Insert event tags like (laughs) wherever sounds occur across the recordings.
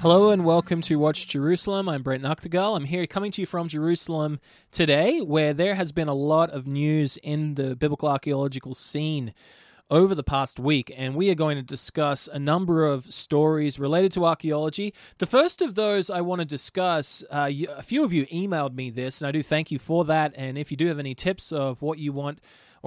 Hello and welcome to Watch Jerusalem. I'm Brent Nagtegaal. I'm here coming to you from Jerusalem today, where there has been a lot of news in the biblical archaeological scene over the past week, and we are going to discuss a number of stories related to archaeology. The first of those I want to discuss, uh, a few of you emailed me this, and I do thank you for that. And if you do have any tips of what you want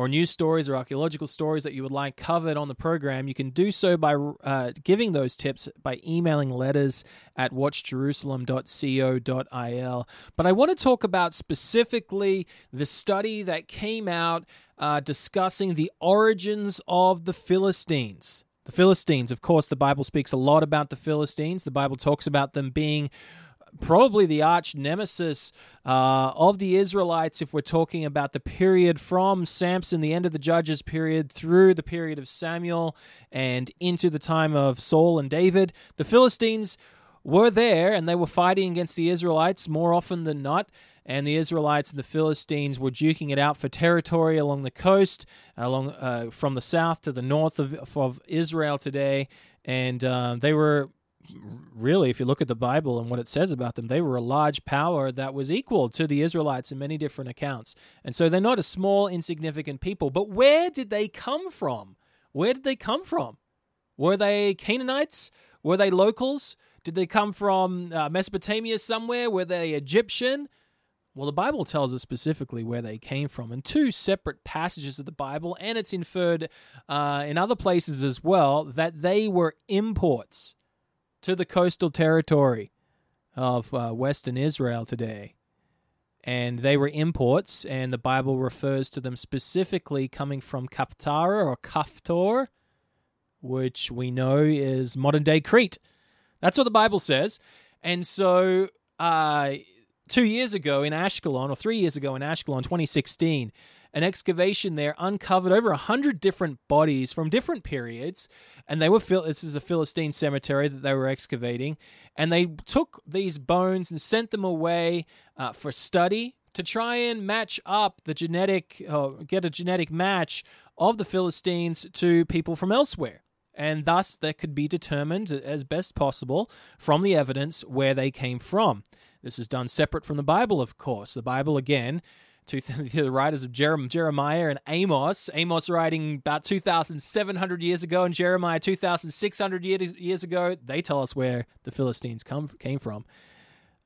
or news stories or archaeological stories that you would like covered on the program, you can do so by uh, giving those tips by emailing letters at watchjerusalem.co.il. But I want to talk about specifically the study that came out uh, discussing the origins of the Philistines. The Philistines, of course, the Bible speaks a lot about the Philistines. The Bible talks about them being probably the arch nemesis uh, of the Israelites if we're talking about the period from Samson, the end of the Judges period, through the period of Samuel and into the time of Saul and David. The Philistines were there and they were fighting against the Israelites more often than not. And the Israelites and the Philistines were duking it out for territory along the coast, along uh, from the south to the north of, of Israel today. And uh, they were really, if you look at the Bible and what it says about them, they were a large power that was equal to the Israelites in many different accounts. And so they're not a small, insignificant people. But where did they come from? Where did they come from? Were they Canaanites? Were they locals? Did they come from uh, Mesopotamia somewhere? Were they Egyptian? Well, the Bible tells us specifically where they came from in two separate passages of the Bible, and it's inferred uh, in other places as well that they were imports to the coastal territory of uh, Western Israel today. And they were imports, and the Bible refers to them specifically coming from Kaptara or Kaftor, which we know is modern day Crete. That's what the Bible says. And so, uh, two years ago in Ashkelon, or three years ago in Ashkelon, 2016, an excavation there uncovered over 100 different bodies from different periods. And they were, this is a Philistine cemetery that they were excavating. And they took these bones and sent them away uh, for study to try and match up the genetic, uh, get a genetic match of the Philistines to people from elsewhere. And thus, that could be determined as best possible from the evidence where they came from. This is done separate from the Bible, of course. The Bible, again, to (laughs) the writers of Jeremiah and Amos. Amos writing about 2,700 years ago, and Jeremiah 2,600 years ago. They tell us where the Philistines come came from.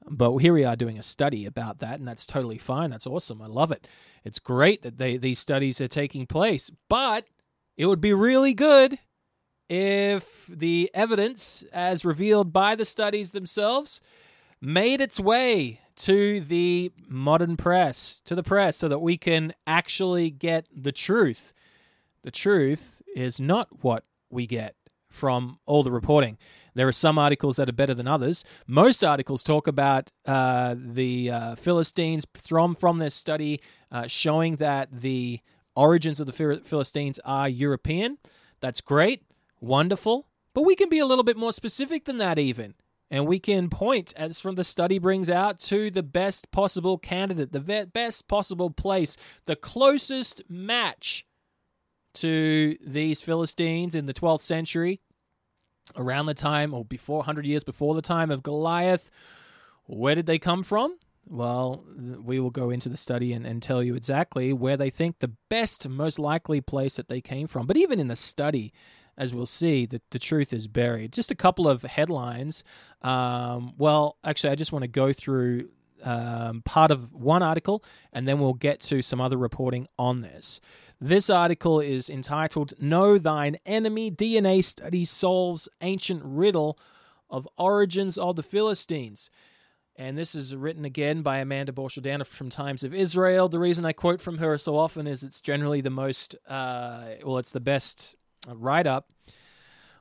But here we are doing a study about that, and that's totally fine. That's awesome. I love it. It's great that they, these studies are taking place, but it would be really good if the evidence, as revealed by the studies themselves, made its way to the modern press, to the press, so that we can actually get the truth. The truth is not what we get from all the reporting. There are some articles that are better than others. Most articles talk about uh, the uh, Philistines from from this study uh, showing that the origins of the Philistines are European. That's great, wonderful, but we can be a little bit more specific than that even. And we can point, as from the study brings out, to the best possible candidate, the best possible place, the closest match to these Philistines in the 12th century, around the time or before 100 years before the time of Goliath. Where did they come from? Well, we will go into the study and, and tell you exactly where they think the best, most likely place that they came from. But even in the study, as we'll see, the, the truth is buried. Just a couple of headlines. Um, well, actually, I just want to go through um, part of one article and then we'll get to some other reporting on this. This article is entitled Know Thine Enemy DNA Study Solves Ancient Riddle of Origins of the Philistines. And this is written again by Amanda Borschel from Times of Israel. The reason I quote from her so often is it's generally the most, uh, well, it's the best write up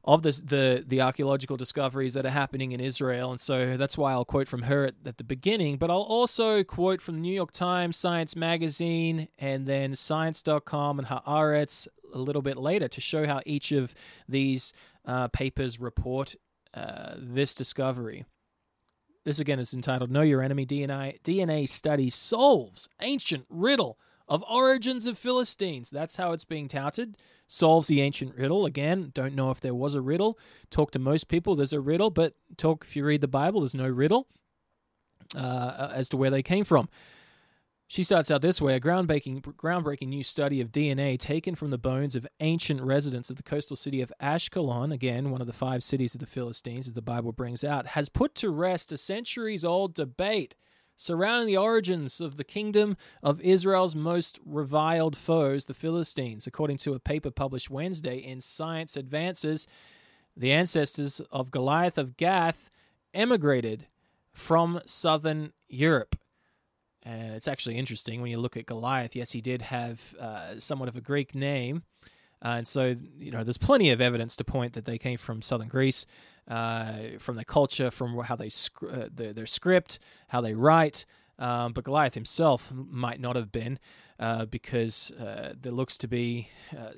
of the, the the archaeological discoveries that are happening in Israel, and so that's why I'll quote from her at, at the beginning. But I'll also quote from the New York Times, Science Magazine, and then Science.com and Haaretz a little bit later to show how each of these uh, papers report uh, this discovery. This again is entitled "Know Your Enemy." DNA DNA study solves ancient riddle of origins of Philistines. That's how it's being touted. Solves the ancient riddle. Again, don't know if there was a riddle. Talk to most people, there's a riddle, but talk if you read the Bible, there's no riddle uh, as to where they came from. She starts out this way a groundbreaking, groundbreaking new study of DNA taken from the bones of ancient residents of the coastal city of Ashkelon, again, one of the five cities of the Philistines, as the Bible brings out, has put to rest a centuries old debate surrounding the origins of the kingdom of Israel's most reviled foes, the Philistines. According to a paper published Wednesday in Science Advances, the ancestors of Goliath of Gath emigrated from southern Europe. Uh, it's actually interesting when you look at Goliath. Yes, he did have uh, somewhat of a Greek name. Uh, and so, you know, there's plenty of evidence to point that they came from southern Greece uh, from their culture, from how they uh, their, their, script, how they write. Um, but Goliath himself might not have been, uh, because uh, there looks to be uh,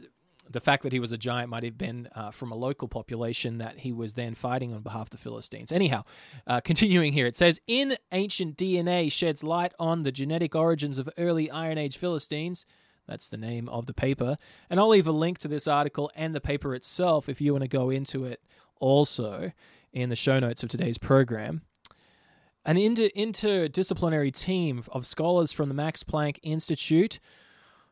the fact that he was a giant might have been uh, from a local population that he was then fighting on behalf of the Philistines. Anyhow, uh, continuing here, it says In ancient DNA sheds light on the genetic origins of early Iron Age Philistines. That's the name of the paper. And I'll leave a link to this article and the paper itself if you want to go into it also in the show notes of today's program. An inter- interdisciplinary team of scholars from the Max Planck Institute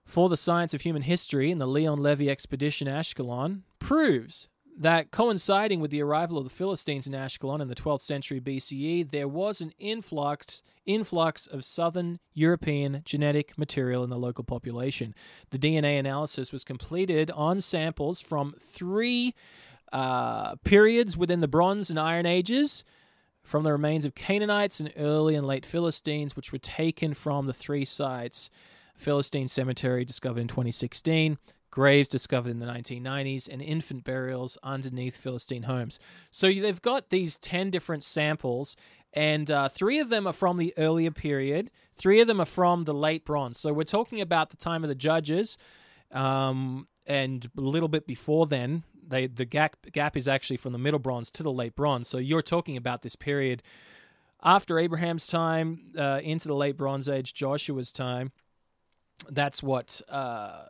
for the Science of Human History and the Leon Levy Expedition Ashkelon proves that coinciding with the arrival of the Philistines in Ashkelon in the 12th century BCE, there was an influx influx of southern European genetic material in the local population. The DNA analysis was completed on samples from three uh, periods within the Bronze and Iron Ages from the remains of Canaanites and early and late Philistines, which were taken from the three sites Philistine Cemetery, discovered in 2016, graves discovered in the 1990s, and infant burials underneath Philistine homes. So they've got these 10 different samples, and uh, three of them are from the earlier period, three of them are from the late Bronze. So we're talking about the time of the Judges. Um, and a little bit before then, they the gap gap is actually from the middle bronze to the late bronze. So you're talking about this period after Abraham's time uh, into the late Bronze Age, Joshua's time. That's what uh,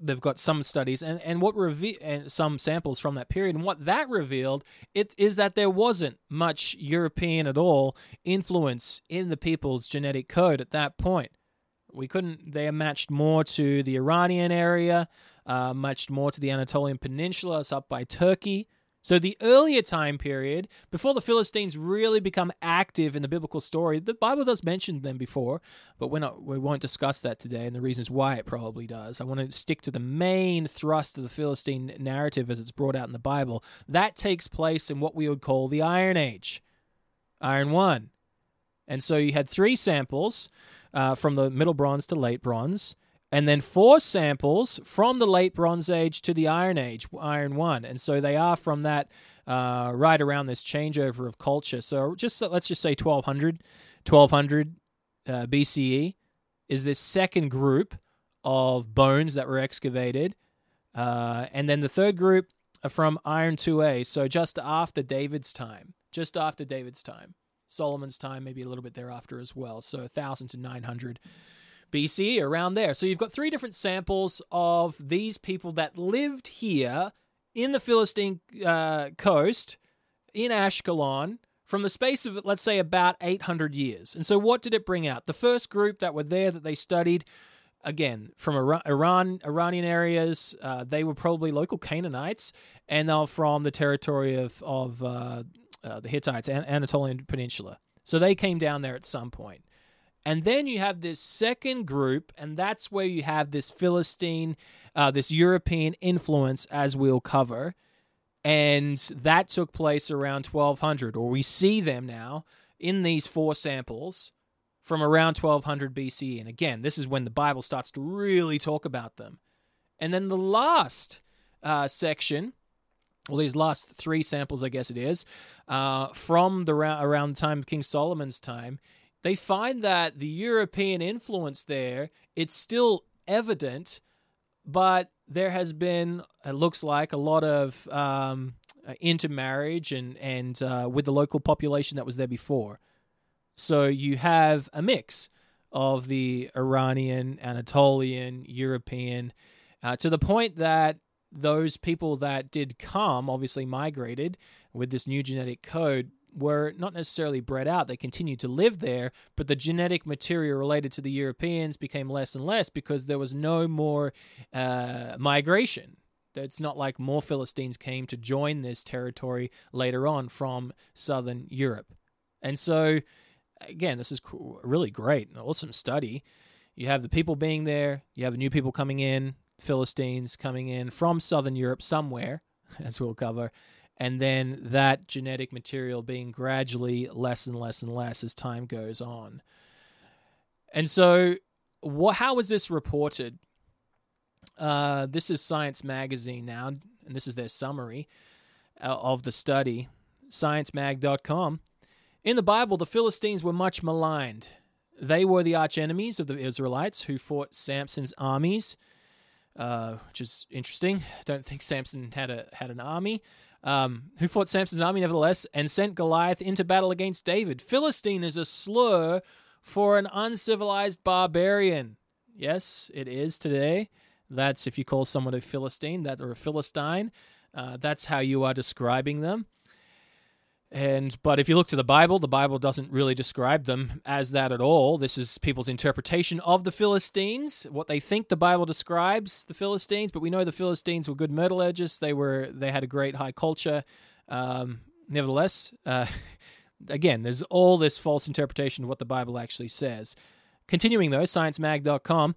they've got some studies and and what reve- and some samples from that period. And what that revealed it is that there wasn't much European at all influence in the people's genetic code at that point. We couldn't. They matched more to the Iranian area, uh, much more to the Anatolian Peninsula, it's up by Turkey. So the earlier time period, before the Philistines really become active in the biblical story, the Bible does mention them before, but we're not, we won't discuss that today and the reasons why it probably does. I want to stick to the main thrust of the Philistine narrative as it's brought out in the Bible. That takes place in what we would call the Iron Age, Iron One. And so you had three samples uh, from the Middle Bronze to Late Bronze and then four samples from the late Bronze Age to the Iron Age, Iron One, and so they are from that uh, right around this changeover of culture. So just let's just say 1200, 1200 uh, BCE is this second group of bones that were excavated, uh, and then the third group are from Iron 2A, so just after David's time, just after David's time, Solomon's time, maybe a little bit thereafter as well. So 1000 to 900. BC, around there. So you've got three different samples of these people that lived here in the Philistine uh, coast in Ashkelon from the space of, let's say, about 800 years. And so what did it bring out? The first group that were there that they studied, again, from Iran, Iranian areas, uh, they were probably local Canaanites, and they're from the territory of, of uh, uh the Hittites, and Anatolian Peninsula. So they came down there at some point. And then you have this second group, and that's where you have this Philistine, uh, this European influence, as we'll cover. And that took place around 1200, or we see them now in these four samples from around 1200 BCE. And again, this is when the Bible starts to really talk about them. And then the last uh, section well, these last three samples, I guess it is, uh, from the ra- around the time of King Solomon's time, they find that the European influence there it's still evident, but there has been it looks like a lot of um, intermarriage and and uh, with the local population that was there before. So you have a mix of the Iranian, Anatolian, European, uh, to the point that those people that did come, obviously migrated with this new genetic code, were not necessarily bred out. They continued to live there, but the genetic material related to the Europeans became less and less because there was no more uh, migration. It's not like more Philistines came to join this territory later on from southern Europe. And so, again, this is really great, an awesome study. You have the people being there, you have new people coming in, Philistines coming in from southern Europe somewhere, (laughs) as we'll cover, and then that genetic material being gradually less and less and less as time goes on. And so, how was this reported? Uh, this is Science Magazine now, and this is their summary uh, of the study, sciencemag.com. In the Bible, the Philistines were much maligned. They were the archenemies of the Israelites who fought Samson's armies, uh, which is interesting. Don't think Samson had a had an army um, who fought Samson's army nevertheless and sent Goliath into battle against David. Philistine is a slur for an uncivilized barbarian. Yes, it is today. That's if you call someone a Philistine, that or a Philistine, uh, that's how you are describing them. And but if you look to the Bible, the Bible doesn't really describe them as that at all. This is people's interpretation of the Philistines, what they think the Bible describes the Philistines. But we know the Philistines were good metallurgists. They were they had a great high culture. Um, nevertheless, uh, (laughs) again, there's all this false interpretation of what the Bible actually says. Continuing though, sciencemag.com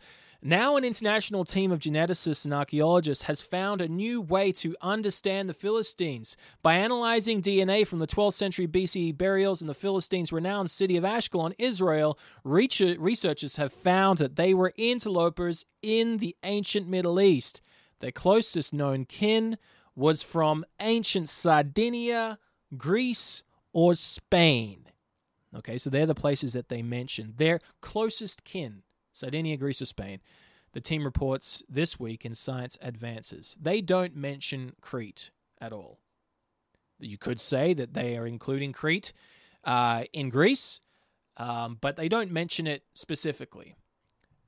now, an international team of geneticists and archaeologists has found a new way to understand the Philistines. By analyzing DNA from the 12th century BCE burials in the Philistines' renowned city of Ashkelon, Israel, researchers have found that they were interlopers in the ancient Middle East. Their closest known kin was from ancient Sardinia, Greece, or Spain. Okay, so they're the places that they mentioned. Their closest kin Sardinia, Greece, or Spain. The team reports this week in Science Advances. They don't mention Crete at all. You could say that they are including Crete uh, in Greece, um, but they don't mention it specifically.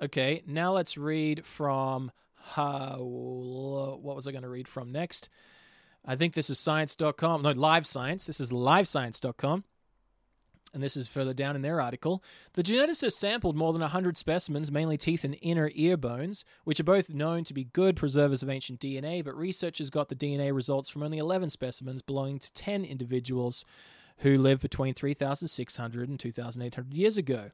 Okay, now let's read from. What was I going to read from next? I think this is science.com. No, live science. This is livescience.com and this is further down in their article, the geneticists sampled more than 100 specimens, mainly teeth and inner ear bones, which are both known to be good preservers of ancient DNA, but researchers got the DNA results from only 11 specimens belonging to 10 individuals who lived between 3,600 and 2,800 years ago.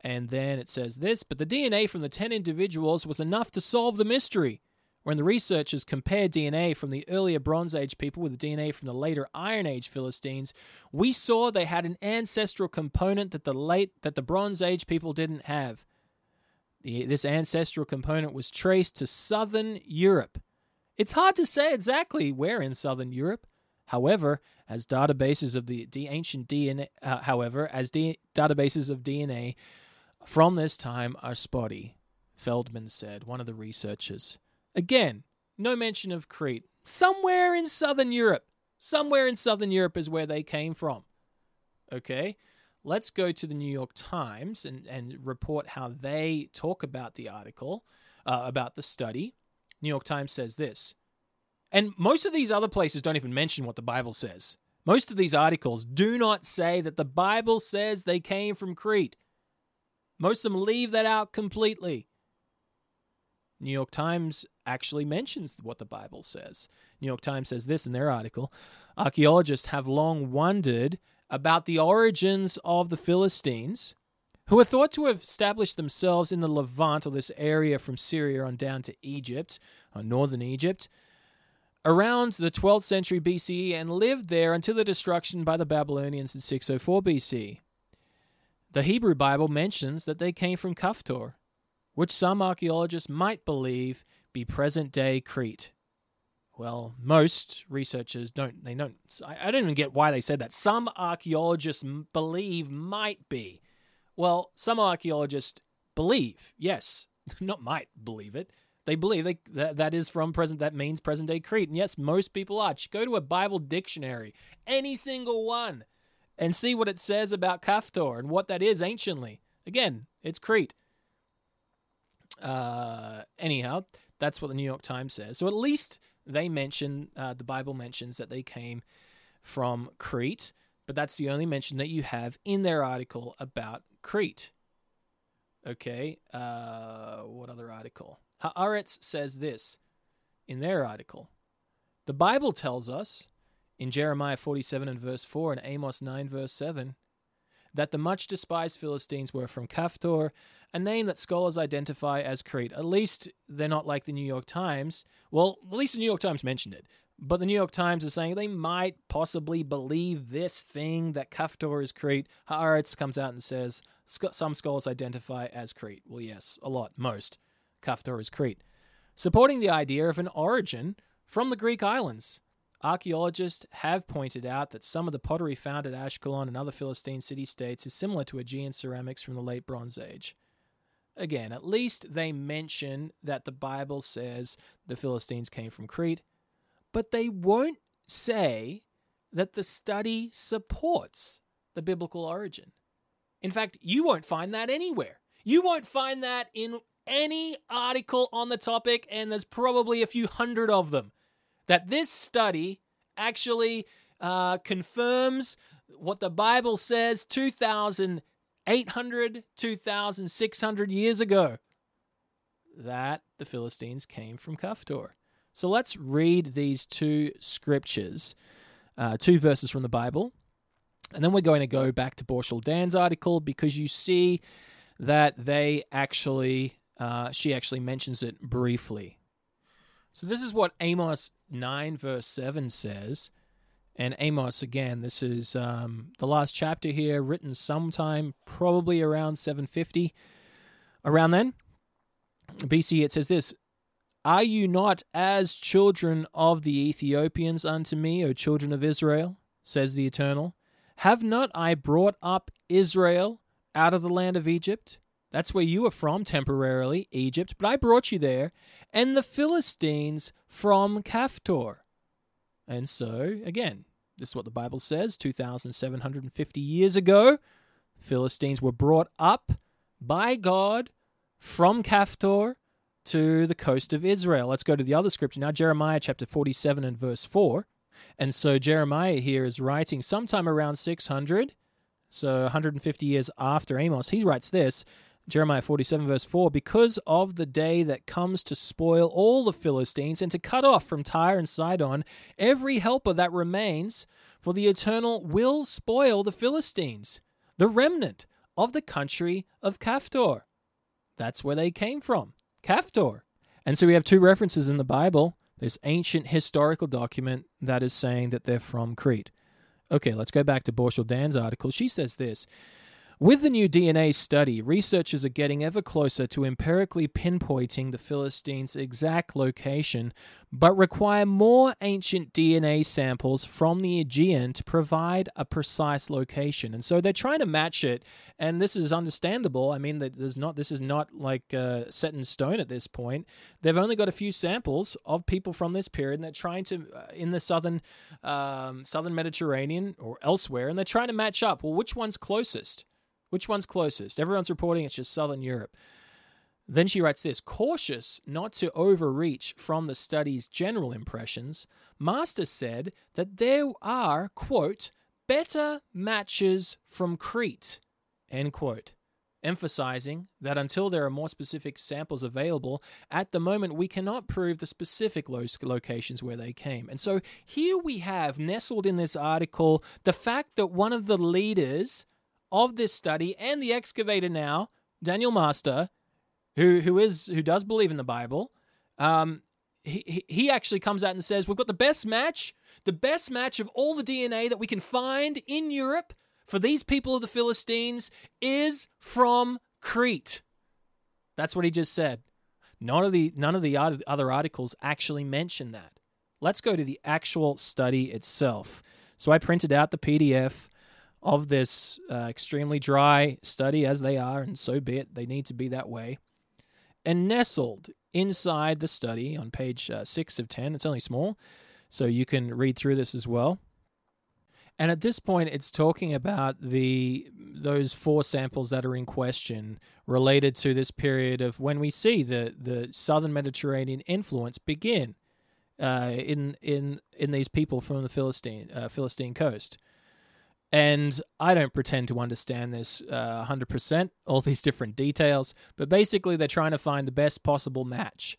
And then it says this, but the DNA from the 10 individuals was enough to solve the mystery. When the researchers compared DNA from the earlier Bronze Age people with the DNA from the later Iron Age Philistines, we saw they had an ancestral component that the late that the Bronze Age people didn't have. The, this ancestral component was traced to southern Europe. It's hard to say exactly where in southern Europe. However, as databases of the, the ancient DNA, uh, however, as D, databases of DNA from this time are spotty, Feldman said, one of the researchers. Again, no mention of Crete. Somewhere in southern Europe. Somewhere in southern Europe is where they came from. Okay? Let's go to the New York Times and, and report how they talk about the article, uh, about the study. New York Times says this. And most of these other places don't even mention what the Bible says. Most of these articles do not say that the Bible says they came from Crete. Most of them leave that out completely. New York Times actually mentions what the Bible says. New York Times says this in their article Archaeologists have long wondered about the origins of the Philistines, who are thought to have established themselves in the Levant or this area from Syria on down to Egypt, or northern Egypt, around the 12th century BCE and lived there until the destruction by the Babylonians in 604 BCE. The Hebrew Bible mentions that they came from Kaftor, which some archaeologists might believe be present day Crete. Well, most researchers don't. They don't. I, I don't even get why they said that. Some archaeologists believe might be. Well, some archaeologists believe. Yes, (laughs) not might believe it. They believe they, that that is from present. That means present day Crete. And yes, most people are. Just go to a Bible dictionary, any single one, and see what it says about Kaftor and what that is anciently. Again, it's Crete. Uh, anyhow, that's what the New York Times says. So at least they mention uh, the Bible mentions that they came from Crete, but that's the only mention that you have in their article about Crete. Okay, uh, what other article? Haaretz says this in their article. The Bible tells us in Jeremiah 47 and verse 4 and Amos 9 verse 7 that the much despised Philistines were from Kaftor, a name that scholars identify as Crete. At least they're not like the New York Times. Well, at least the New York Times mentioned it. But the New York Times is saying they might possibly believe this thing that Kaftor is Crete. Haaretz comes out and says some scholars identify as Crete. Well, yes, a lot, most. Kaftor is Crete. Supporting the idea of an origin from the Greek islands. Archaeologists have pointed out that some of the pottery found at Ashkelon and other Philistine city states is similar to Aegean ceramics from the late Bronze Age. Again, at least they mention that the Bible says the Philistines came from Crete, but they won't say that the study supports the biblical origin. In fact, you won't find that anywhere. You won't find that in any article on the topic, and there's probably a few hundred of them, that this study actually uh, confirms what the Bible says 2,800, 2,600 years ago that the Philistines came from Kaftor. So let's read these two scriptures, uh, two verses from the Bible. And then we're going to go back to Borschel Dan's article because you see that they actually uh, she actually mentions it briefly. So this is what Amos 9, verse 7 says. And Amos, again, this is um, the last chapter here, written sometime probably around 750. Around then, BC, it says this Are you not as children of the Ethiopians unto me, O children of Israel? says the Eternal. Have not I brought up Israel out of the land of Egypt? That's where you were from temporarily, Egypt, but I brought you there, and the Philistines from Kaftor. And so, again, this is what the Bible says 2,750 years ago, Philistines were brought up by God from Kaftor to the coast of Israel. Let's go to the other scripture now, Jeremiah chapter 47 and verse 4. And so Jeremiah here is writing sometime around 600, so 150 years after Amos. He writes this Jeremiah 47, verse 4 Because of the day that comes to spoil all the Philistines and to cut off from Tyre and Sidon every helper that remains, for the Eternal will spoil the Philistines, the remnant of the country of Kaftor. That's where they came from, Kaftor. And so we have two references in the Bible this ancient historical document that is saying that they're from Crete. Okay, let's go back to Borschel Dan's article. She says this with the new DNA study, researchers are getting ever closer to empirically pinpointing the Philistines' exact location, but require more ancient DNA samples from the Aegean to provide a precise location. And so they're trying to match it, and this is understandable. I mean, there's not this is not like uh, set in stone at this point. They've only got a few samples of people from this period, and they're trying to uh, in the southern um, southern Mediterranean or elsewhere, and they're trying to match up. Well, which one's closest? Which one's closest? Everyone's reporting it's just Southern Europe. Then she writes this cautious not to overreach from the study's general impressions, Master said that there are, quote, better matches from Crete, end quote, emphasizing that until there are more specific samples available, at the moment we cannot prove the specific locations where they came. And so here we have nestled in this article the fact that one of the leaders of this study and the excavator now, Daniel Master, who who is who does believe in the Bible, um, he he actually comes out and says we've got the best match, the best match of all the DNA that we can find in Europe for these people of the Philistines is from Crete. That's what he just said. None of the none of the other articles actually mention that. let's go to the actual study itself. So I printed out the PDF of this uh, extremely dry study, as they are, and so be it, they need to be that way. And nestled inside the study on page uh, 6 of 10, it's only small, so you can read through this as well. And at this point, it's talking about the those four samples that are in question related to this period of when we see the the southern Mediterranean influence begin uh, in in in these people from the Philistine uh, Philistine coast. And I don't pretend to understand this uh, 100%, all these different details, but basically they're trying to find the best possible match.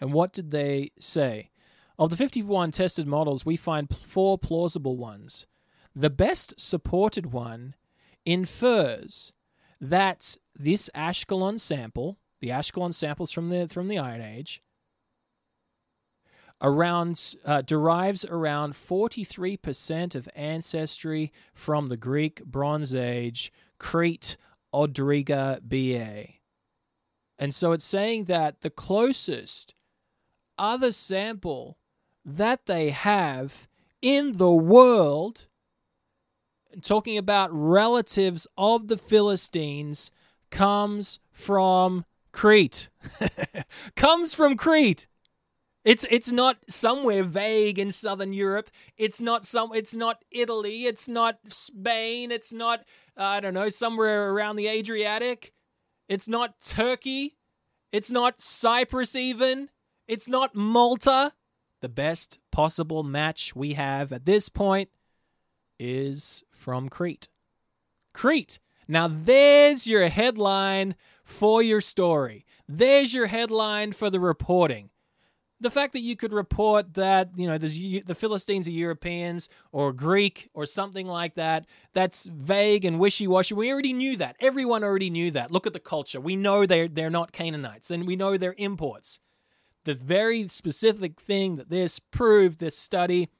And what did they say? Of the 51 tested models, we find four plausible ones. The best supported one infers that this Ashkelon sample, the Ashkelon samples from the from the Iron Age, around uh, derives around 43% of ancestry from the Greek Bronze Age, Crete, Odriga, BA. And so it's saying that the closest other sample that they have in the world, talking about relatives of the Philistines, comes from Crete. (laughs) comes from Crete. It's it's not somewhere vague in southern Europe. It's not some. It's not Italy. It's not Spain. It's not uh, I don't know somewhere around the Adriatic. It's not Turkey. It's not Cyprus even. It's not Malta. The best possible match we have at this point is from Crete. Crete. Now there's your headline for your story. There's your headline for the reporting the fact that you could report that you know the Philistines are Europeans or Greek or something like that that's vague and wishy-washy. We already knew that. Everyone already knew that. Look at the culture. We know they're they're not Canaanites. Then we know they're imports. The very specific thing that this proved, this study,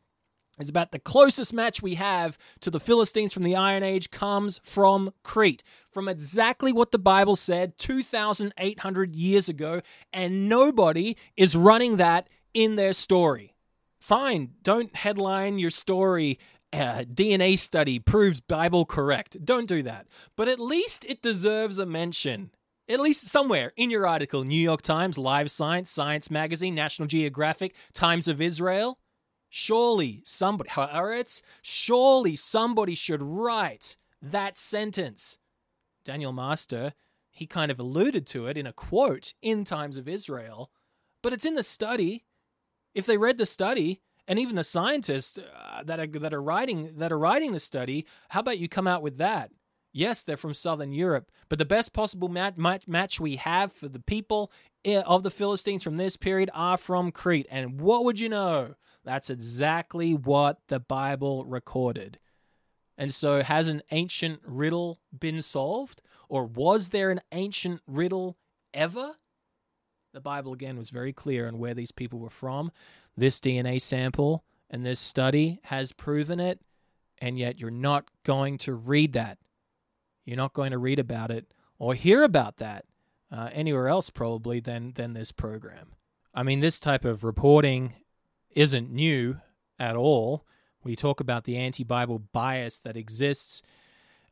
is about the closest match we have to the Philistines from the Iron Age comes from Crete, from exactly what the Bible said 2,800 years ago, and nobody is running that in their story. Fine, don't headline your story. Uh, DNA study proves Bible correct. Don't do that. But at least it deserves a mention. At least somewhere in your article New York Times, Live Science, Science Magazine, National Geographic, Times of Israel Surely somebody, Haaretz, surely somebody should write that sentence. Daniel Master, he kind of alluded to it in a quote in Times of Israel, but it's in the study. If they read the study, and even the scientists uh, that are that are writing that are writing the study, how about you come out with that? Yes, they're from Southern Europe, but the best possible mat- mat- match we have for the people eh, of the Philistines from this period are from Crete. And what would you know? That's exactly what the Bible recorded. And so, has an ancient riddle been solved? Or was there an ancient riddle ever? The Bible, again, was very clear on where these people were from. This DNA sample and this study has proven it, and yet you're not going to read that. You're not going to read about it or hear about that uh, anywhere else, probably, than, than this program. I mean, this type of reporting isn't new at all. We talk about the anti Bible bias that exists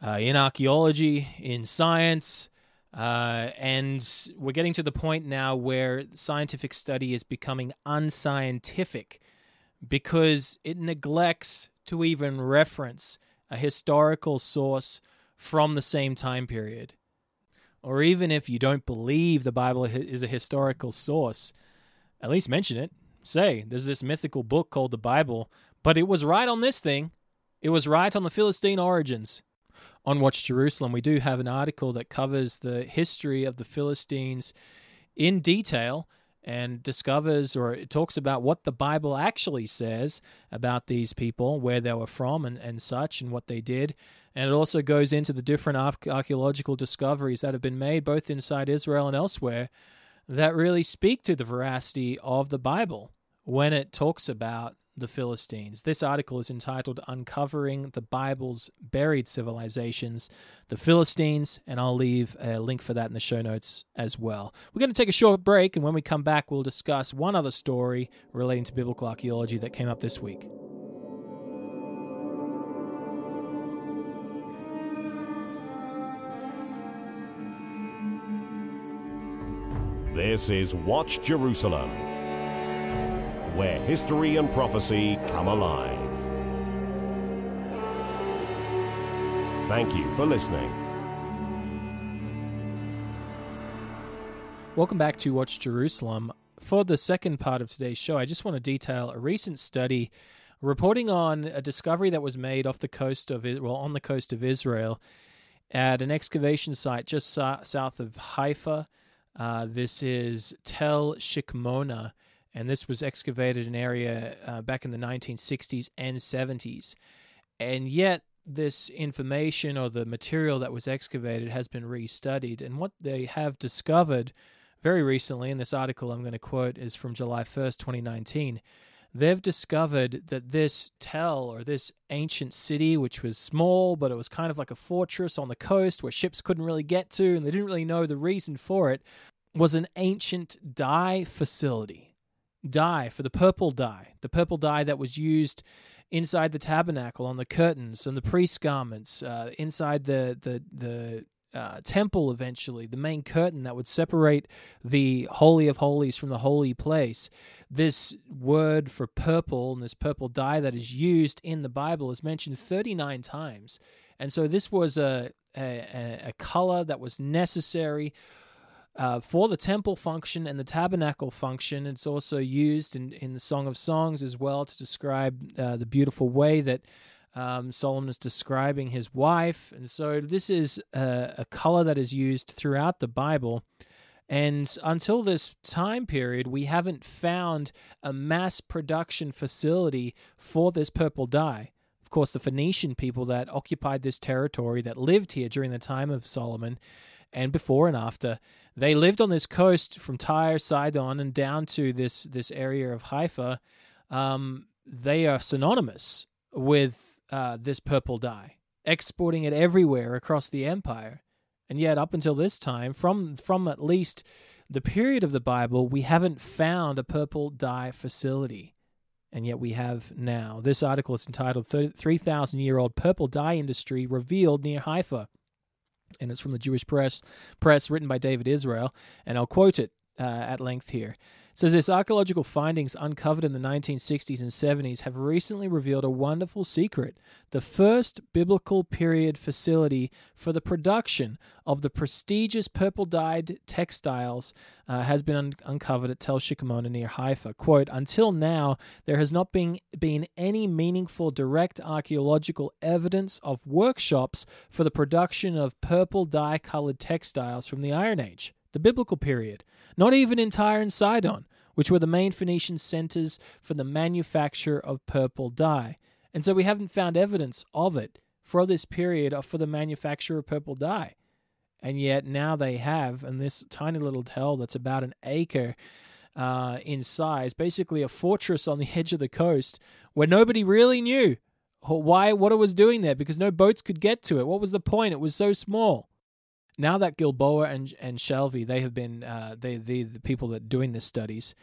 uh, in archaeology, in science, uh, and we're getting to the point now where scientific study is becoming unscientific because it neglects to even reference a historical source from the same time period. Or even if you don't believe the Bible is a historical source, at least mention it say there's this mythical book called the Bible, but it was right on this thing. It was right on the Philistine origins. On Watch Jerusalem, we do have an article that covers the history of the Philistines in detail and discovers or it talks about what the Bible actually says about these people, where they were from, and, and such, and what they did. And it also goes into the different archaeological discoveries that have been made both inside Israel and elsewhere that really speak to the veracity of the Bible when it talks about the Philistines. This article is entitled Uncovering the Bible's Buried Civilizations, the Philistines, and I'll leave a link for that in the show notes as well. We're going to take a short break, and when we come back, we'll discuss one other story relating to biblical archaeology that came up this week. This is Watch Jerusalem, where history and prophecy come alive. Thank you for listening. Welcome back to Watch Jerusalem. For the second part of today's show, I just want to detail a recent study reporting on a discovery that was made off the coast of well on the coast of Israel at an excavation site just south of Haifa uh, this is Tel Shikmona, and this was excavated in an area uh, back in the 1960s and 70s. And yet, this information or the material that was excavated has been restudied. And what they have discovered very recently, in this article I'm going to quote is from July 1st, 2019 they've discovered that this tell or this ancient city, which was small, but it was kind of like a fortress on the coast where ships couldn't really get to, and they didn't really know the reason for it, was an ancient dye facility. Dye for the purple dye, the purple dye that was used inside the tabernacle on the curtains and the priest garments, uh, inside the the the uh, temple eventually, the main curtain that would separate the Holy of Holies from the holy place. This word for purple and this purple dye that is used in the Bible is mentioned 39 times. And so this was a, a, a color that was necessary uh, for the temple function and the tabernacle function. It's also used in, in the Song of Songs as well to describe uh, the beautiful way that um, Solomon is describing his wife. And so this is a, a color that is used throughout the Bible. And until this time period, we haven't found a mass production facility for this purple dye. Of course, the Phoenician people that occupied this territory, that lived here during the time of Solomon, and before and after, they lived on this coast from Tyre, Sidon, and down to this this area of Haifa. Um, they are synonymous with uh, this purple dye, exporting it everywhere across the empire. And yet, up until this time, from from at least the period of the Bible, we haven't found a purple dye facility. And yet we have now. This article is entitled 3,000 Year Old Purple Dye Industry Revealed Near Haifa. And it's from the Jewish Press, press written by David Israel. And I'll quote it uh, at length here says this archaeological findings uncovered in the 1960s and 70s have recently revealed a wonderful secret. The first biblical period facility for the production of the prestigious purple dyed textiles uh, has been un- uncovered at Tel Shikmona near Haifa. Quote, until now, there has not been, been any meaningful direct archaeological evidence of workshops for the production of purple dye colored textiles from the Iron Age the biblical period, not even in Tyre and Sidon, which were the main Phoenician centers for the manufacture of purple dye. And so we haven't found evidence of it for this period or for the manufacture of purple dye. And yet now they have, and this tiny little tell that's about an acre uh, in size, basically a fortress on the (laughs) edge of the coast, where nobody really knew why what it was doing there because no boats could get to it. What was the point? It was so small now that Gilboa and and Shalvi, they have been uh, they the the people that are doing this studies,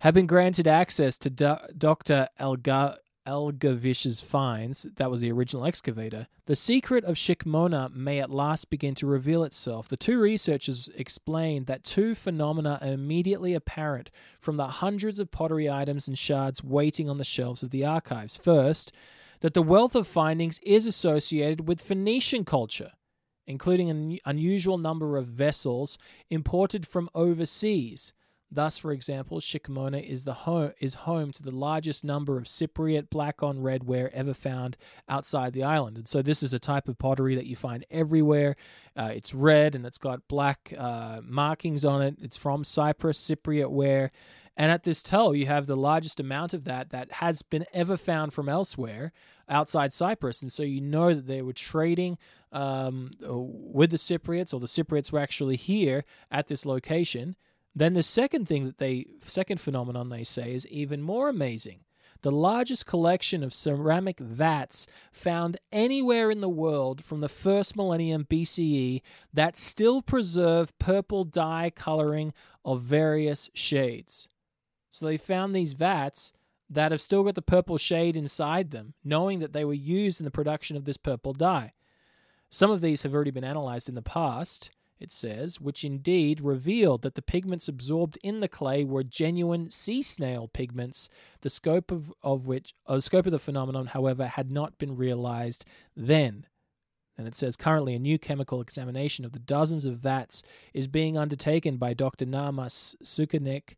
have been granted access to Do- Dr. Elga- Elgavish's finds. That was the original excavator. The secret of Shikmona may at last begin to reveal itself. The two researchers explained that two phenomena are immediately apparent from the hundreds of pottery items and shards waiting on the shelves of the archives. First, that the wealth of findings is associated with Phoenician culture including an unusual number of vessels imported from overseas. Thus, for example, Shikmona is the home is home to the largest number of Cypriot black on red ware ever found outside the island. And so, this is a type of pottery that you find everywhere. Uh, it's red and it's got black uh, markings on it. It's from Cyprus, Cypriot ware. And at this tell, you have the largest amount of that that has been ever found from elsewhere outside Cyprus. And so you know that they were trading um, with the Cypriots, or the Cypriots were actually here at this location. Then the second thing that they, second phenomenon they say is even more amazing the largest collection of ceramic vats found anywhere in the world from the first millennium BCE that still preserve purple dye coloring of various shades. So they found these vats that have still got the purple shade inside them, knowing that they were used in the production of this purple dye. Some of these have already been analyzed in the past, it says, which indeed revealed that the pigments absorbed in the clay were genuine sea snail pigments, the scope of, of which uh, the scope of the phenomenon, however, had not been realized then. And it says currently a new chemical examination of the dozens of vats is being undertaken by Dr. Naamas Sukenik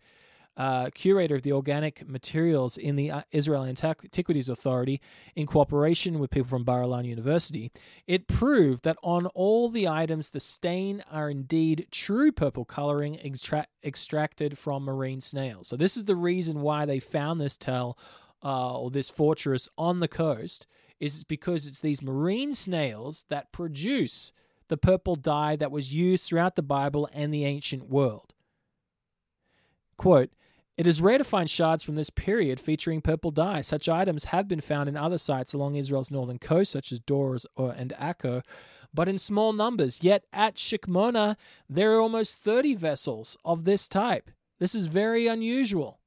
uh, curator of the organic materials in the uh, Israel Antiquities Authority, in cooperation with people from Bar-Ilan University, it proved that on all the items, the stain are indeed true purple coloring extra- extracted from marine snails. So this is the reason why they found this tell uh, or this fortress on the coast is because it's these marine snails that produce the purple dye that was used throughout the Bible and the ancient world. Quote, it is rare to find shards from this period featuring purple dye. Such items have been found in other sites along Israel's northern coast, such as Dors uh, and Akko, but in small numbers. Yet at Shikmona, there are almost 30 vessels of this type. This is very unusual.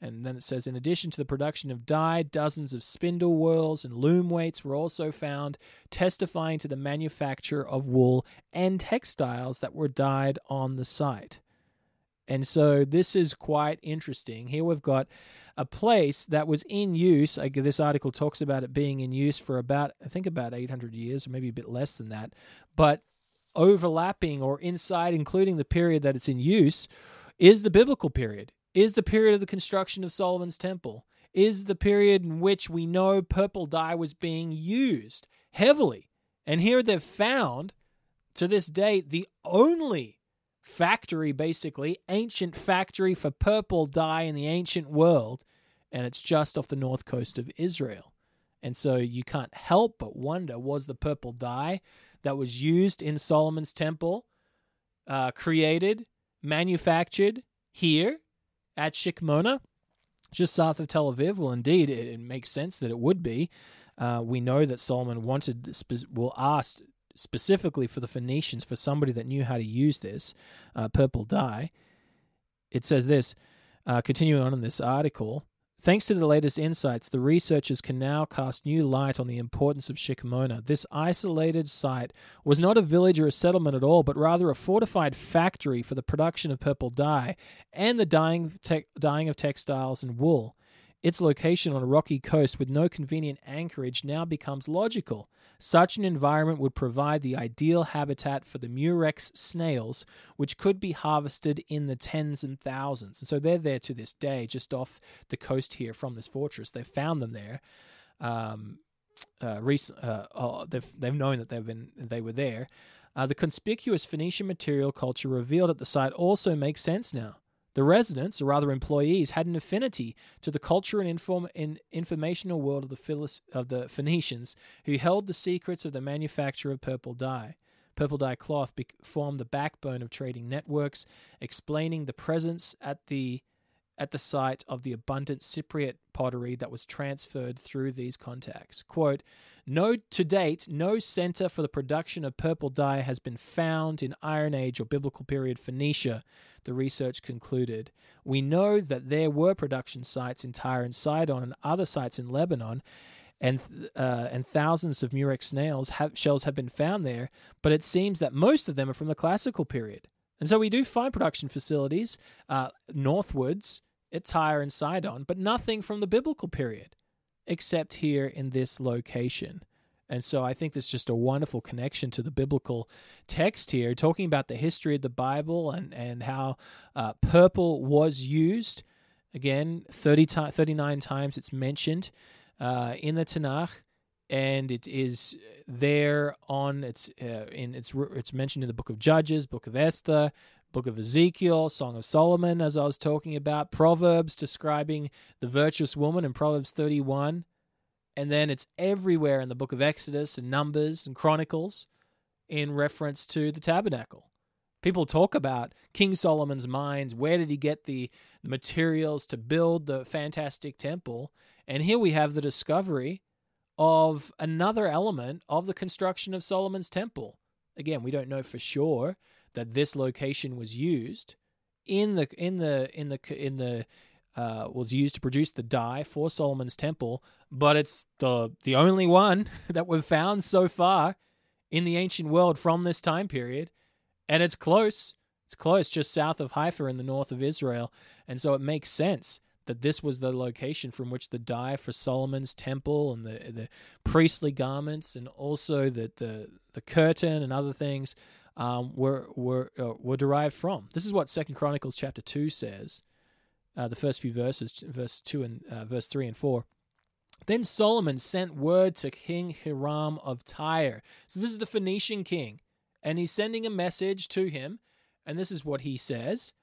And then it says, in addition to the production of dye, dozens of spindle whorls and loom weights were also found, testifying to the manufacture of wool and textiles that were dyed on the site. And so this is quite interesting. Here we've got a place that was in use. This article talks about it being in use for about, I think, about 800 years, or maybe a bit less than that. But overlapping or inside, including the period that it's in use, is the biblical period, is the period of the construction of Solomon's temple, is the period in which we know purple dye was being used heavily. And here they've found, to this day, the only factory, basically, ancient factory for purple dye in the ancient world, and it's just off the north coast of Israel. And so you can't help but wonder was the purple dye that was used in Solomon's temple uh, created, manufactured here at Shikmona, just south of Tel Aviv? Well, indeed, it, it makes sense that it would be. Uh, we know that Solomon wanted, well, asked specifically for the Phoenicians, for somebody that knew how to use this uh, purple dye. It says this, uh, continuing on in this article. Thanks to the latest insights, the researchers can now cast new light on the importance of Shikmona. This isolated site was not a village or a settlement at all, but rather a fortified factory for the production of purple dye and the dyeing, te- dyeing of textiles and wool. Its location on a rocky coast with no convenient anchorage now becomes logical. Such an environment would provide the ideal habitat for the murex snails, which could be harvested in the tens and thousands. And so they're there to this day, just off the coast here from this fortress. They found them there. Um, uh, uh, oh, they've they've known that they've been they were there. Uh, the conspicuous Phoenician material culture revealed at the site also makes sense now. The residents, or rather employees, had an affinity to the culture and inform- in informational world of the, of the Phoenicians, who held the secrets of the manufacture of purple dye. Purple dye cloth be- formed the backbone of trading networks, explaining the presence at the at the site of the abundant Cypriot pottery that was transferred through these contacts. Quote, no, to date, no center for the production of purple dye has been found in Iron Age or Biblical period Phoenicia, the research concluded. We know that there were production sites in Tyre and Sidon and other sites in Lebanon, and uh, and thousands of murex snails have, shells have been found there, but it seems that most of them are from the classical period. And so we do find production facilities uh, northwards at Tyre and Sidon, but nothing from the biblical period, except here in this location. And so I think there's just a wonderful connection to the biblical text here, talking about the history of the Bible and, and how uh, purple was used. Again, 30 to- 39 times it's mentioned uh, in the Tanakh, and it is there on it's uh, in it's it's mentioned in the book of Judges, book of Esther, book of Ezekiel, Song of Solomon, as I was talking about, Proverbs describing the virtuous woman in Proverbs 31. And then it's everywhere in the book of Exodus and Numbers and Chronicles in reference to the tabernacle. People talk about King Solomon's mines. Where did he get the materials to build the fantastic temple? And here we have the discovery of another element of the construction of Solomon's temple. Again, we don't know for sure that this location was used in the in the in the in the uh, was used to produce the dye for Solomon's temple, but it's the the only one (laughs) that we've found so far in the ancient world from this time period, and it's close. It's close, just south of Haifa in the north of Israel, and so it makes sense that this was the location from which the dye for Solomon's temple and the the priestly garments and also the the, the curtain and other things um, were were uh, were derived from. This is what Second Chronicles chapter two says. Uh, the first few verses, verse two and uh, verse three and four. Then Solomon sent word to King Hiram of Tyre. So this is the Phoenician king, and he's sending a message to him, and this is what he says.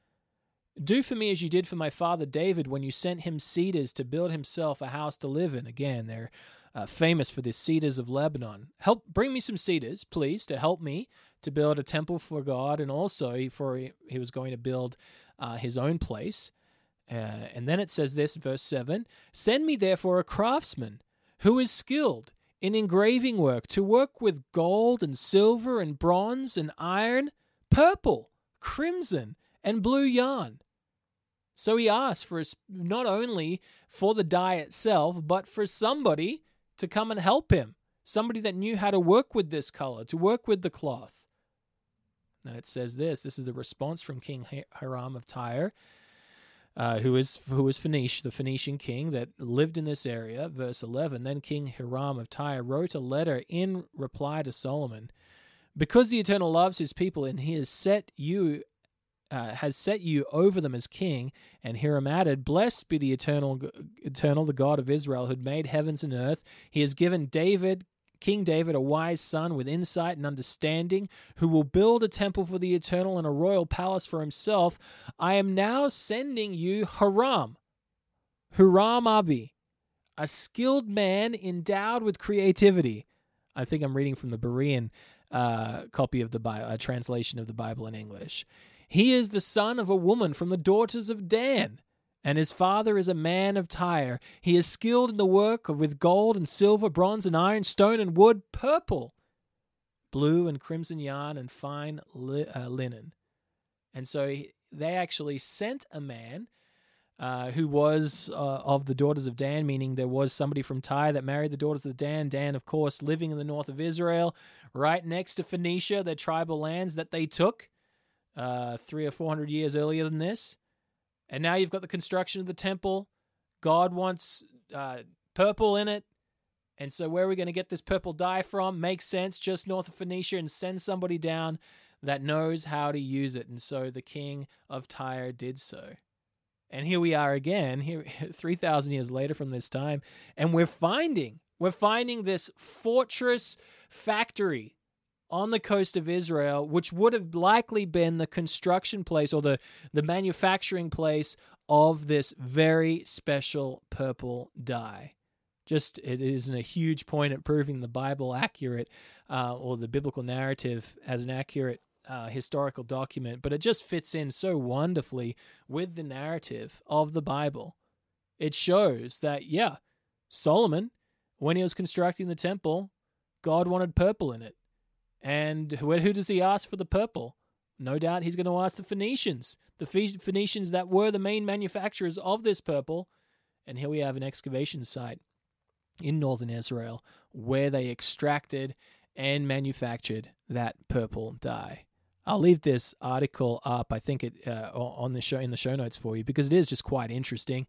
Do for me as you did for my father David when you sent him cedars to build himself a house to live in. Again, they're uh, famous for the cedars of Lebanon. Help bring me some cedars, please, to help me to build a temple for God, and also for he, was going to build uh, his own place. Uh, and then it says this, verse 7 Send me therefore a craftsman who is skilled in engraving work, to work with gold and silver and bronze and iron, purple, crimson, and blue yarn. So he asked for not only for the dye itself, but for somebody to come and help him, somebody that knew how to work with this color, to work with the cloth. And it says this this is the response from King Hiram of Tyre. Uh, who is who was Phoenicia, the Phoenician king that lived in this area. Verse eleven. Then King Hiram of Tyre wrote a letter in reply to Solomon, because the Eternal loves His people and He has set you. Uh, has set you over them as king, and Hiram added, "Blessed be the eternal, eternal, the God of Israel, who made heavens and earth. He has given David, King David, a wise son with insight and understanding, who will build a temple for the eternal and a royal palace for himself, I am now sending you Hiram, Huram Abi, a skilled man endowed with creativity. I think I'm reading from the Berean uh, copy of the Bible, a translation of the Bible in English. He is the son of a woman from the daughters of Dan and his father is a man of Tyre. He is skilled in the work of with gold and silver, bronze and iron, stone and wood, purple, blue and crimson yarn, and fine li- uh, linen. And so he, they actually sent a man uh, who was uh, of the daughters of Dan, meaning there was somebody from Tyre that married the daughters of Dan. Dan, of course, living in the north of Israel, right next to Phoenicia, their tribal lands that they took uh, three or four hundred years earlier than this. And now you've got the construction of the temple. God wants uh, purple in it. And so, where are we going to get this purple dye from? Makes sense, just north of Phoenicia, and send somebody down that knows how to use it. And so, the king of Tyre did so. And here we are again, here (laughs) 3,000 years later from this time, and we're finding, we're finding this fortress factory on the coast of Israel, which would have likely been the construction place or the, the manufacturing place of this very special purple dye. Just it isn't a huge point at proving the Bible accurate uh, or the biblical narrative as an accurate uh, historical document, but it just fits in so wonderfully with the narrative of the Bible. It shows that, yeah, Solomon, when he was constructing the temple, God wanted purple in it. And who, who does he ask for the purple? No doubt he's going to ask the Phoenicians, the Phoenicians that were the main manufacturers of this purple. And here we have an excavation site in northern Israel where they extracted and manufactured that purple dye. I'll leave this article up. I think it uh, on the show in the show notes for you because it is just quite interesting,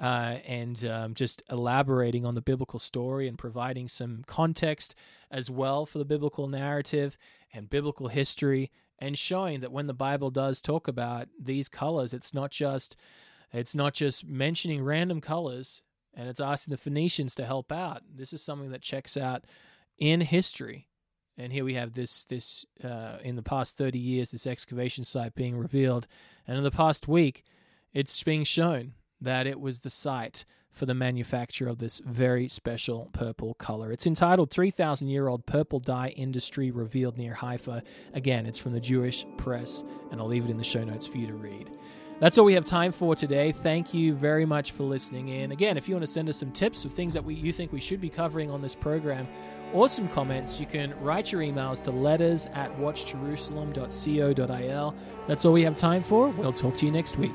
uh, and um, just elaborating on the biblical story and providing some context as well for the biblical narrative and biblical history, and showing that when the Bible does talk about these colors, it's not just it's not just mentioning random colors and it's asking the Phoenicians to help out. This is something that checks out in history. And here we have this this uh, in the past 30 years this excavation site being revealed. And in the past week it's being shown that it was the site for the manufacture of this very special purple color. It's entitled 3,000 Year Old Purple Dye Industry Revealed Near Haifa. Again, it's from the Jewish Press, and I'll leave it in the show notes for you to read. That's all we have time for today. Thank you very much for listening in. Again, if you want to send us some tips of things that we, you think we should be covering on this program or some comments, you can write your emails to letters at watchjerusalem.co.il. That's all we have time for. We'll talk to you next week.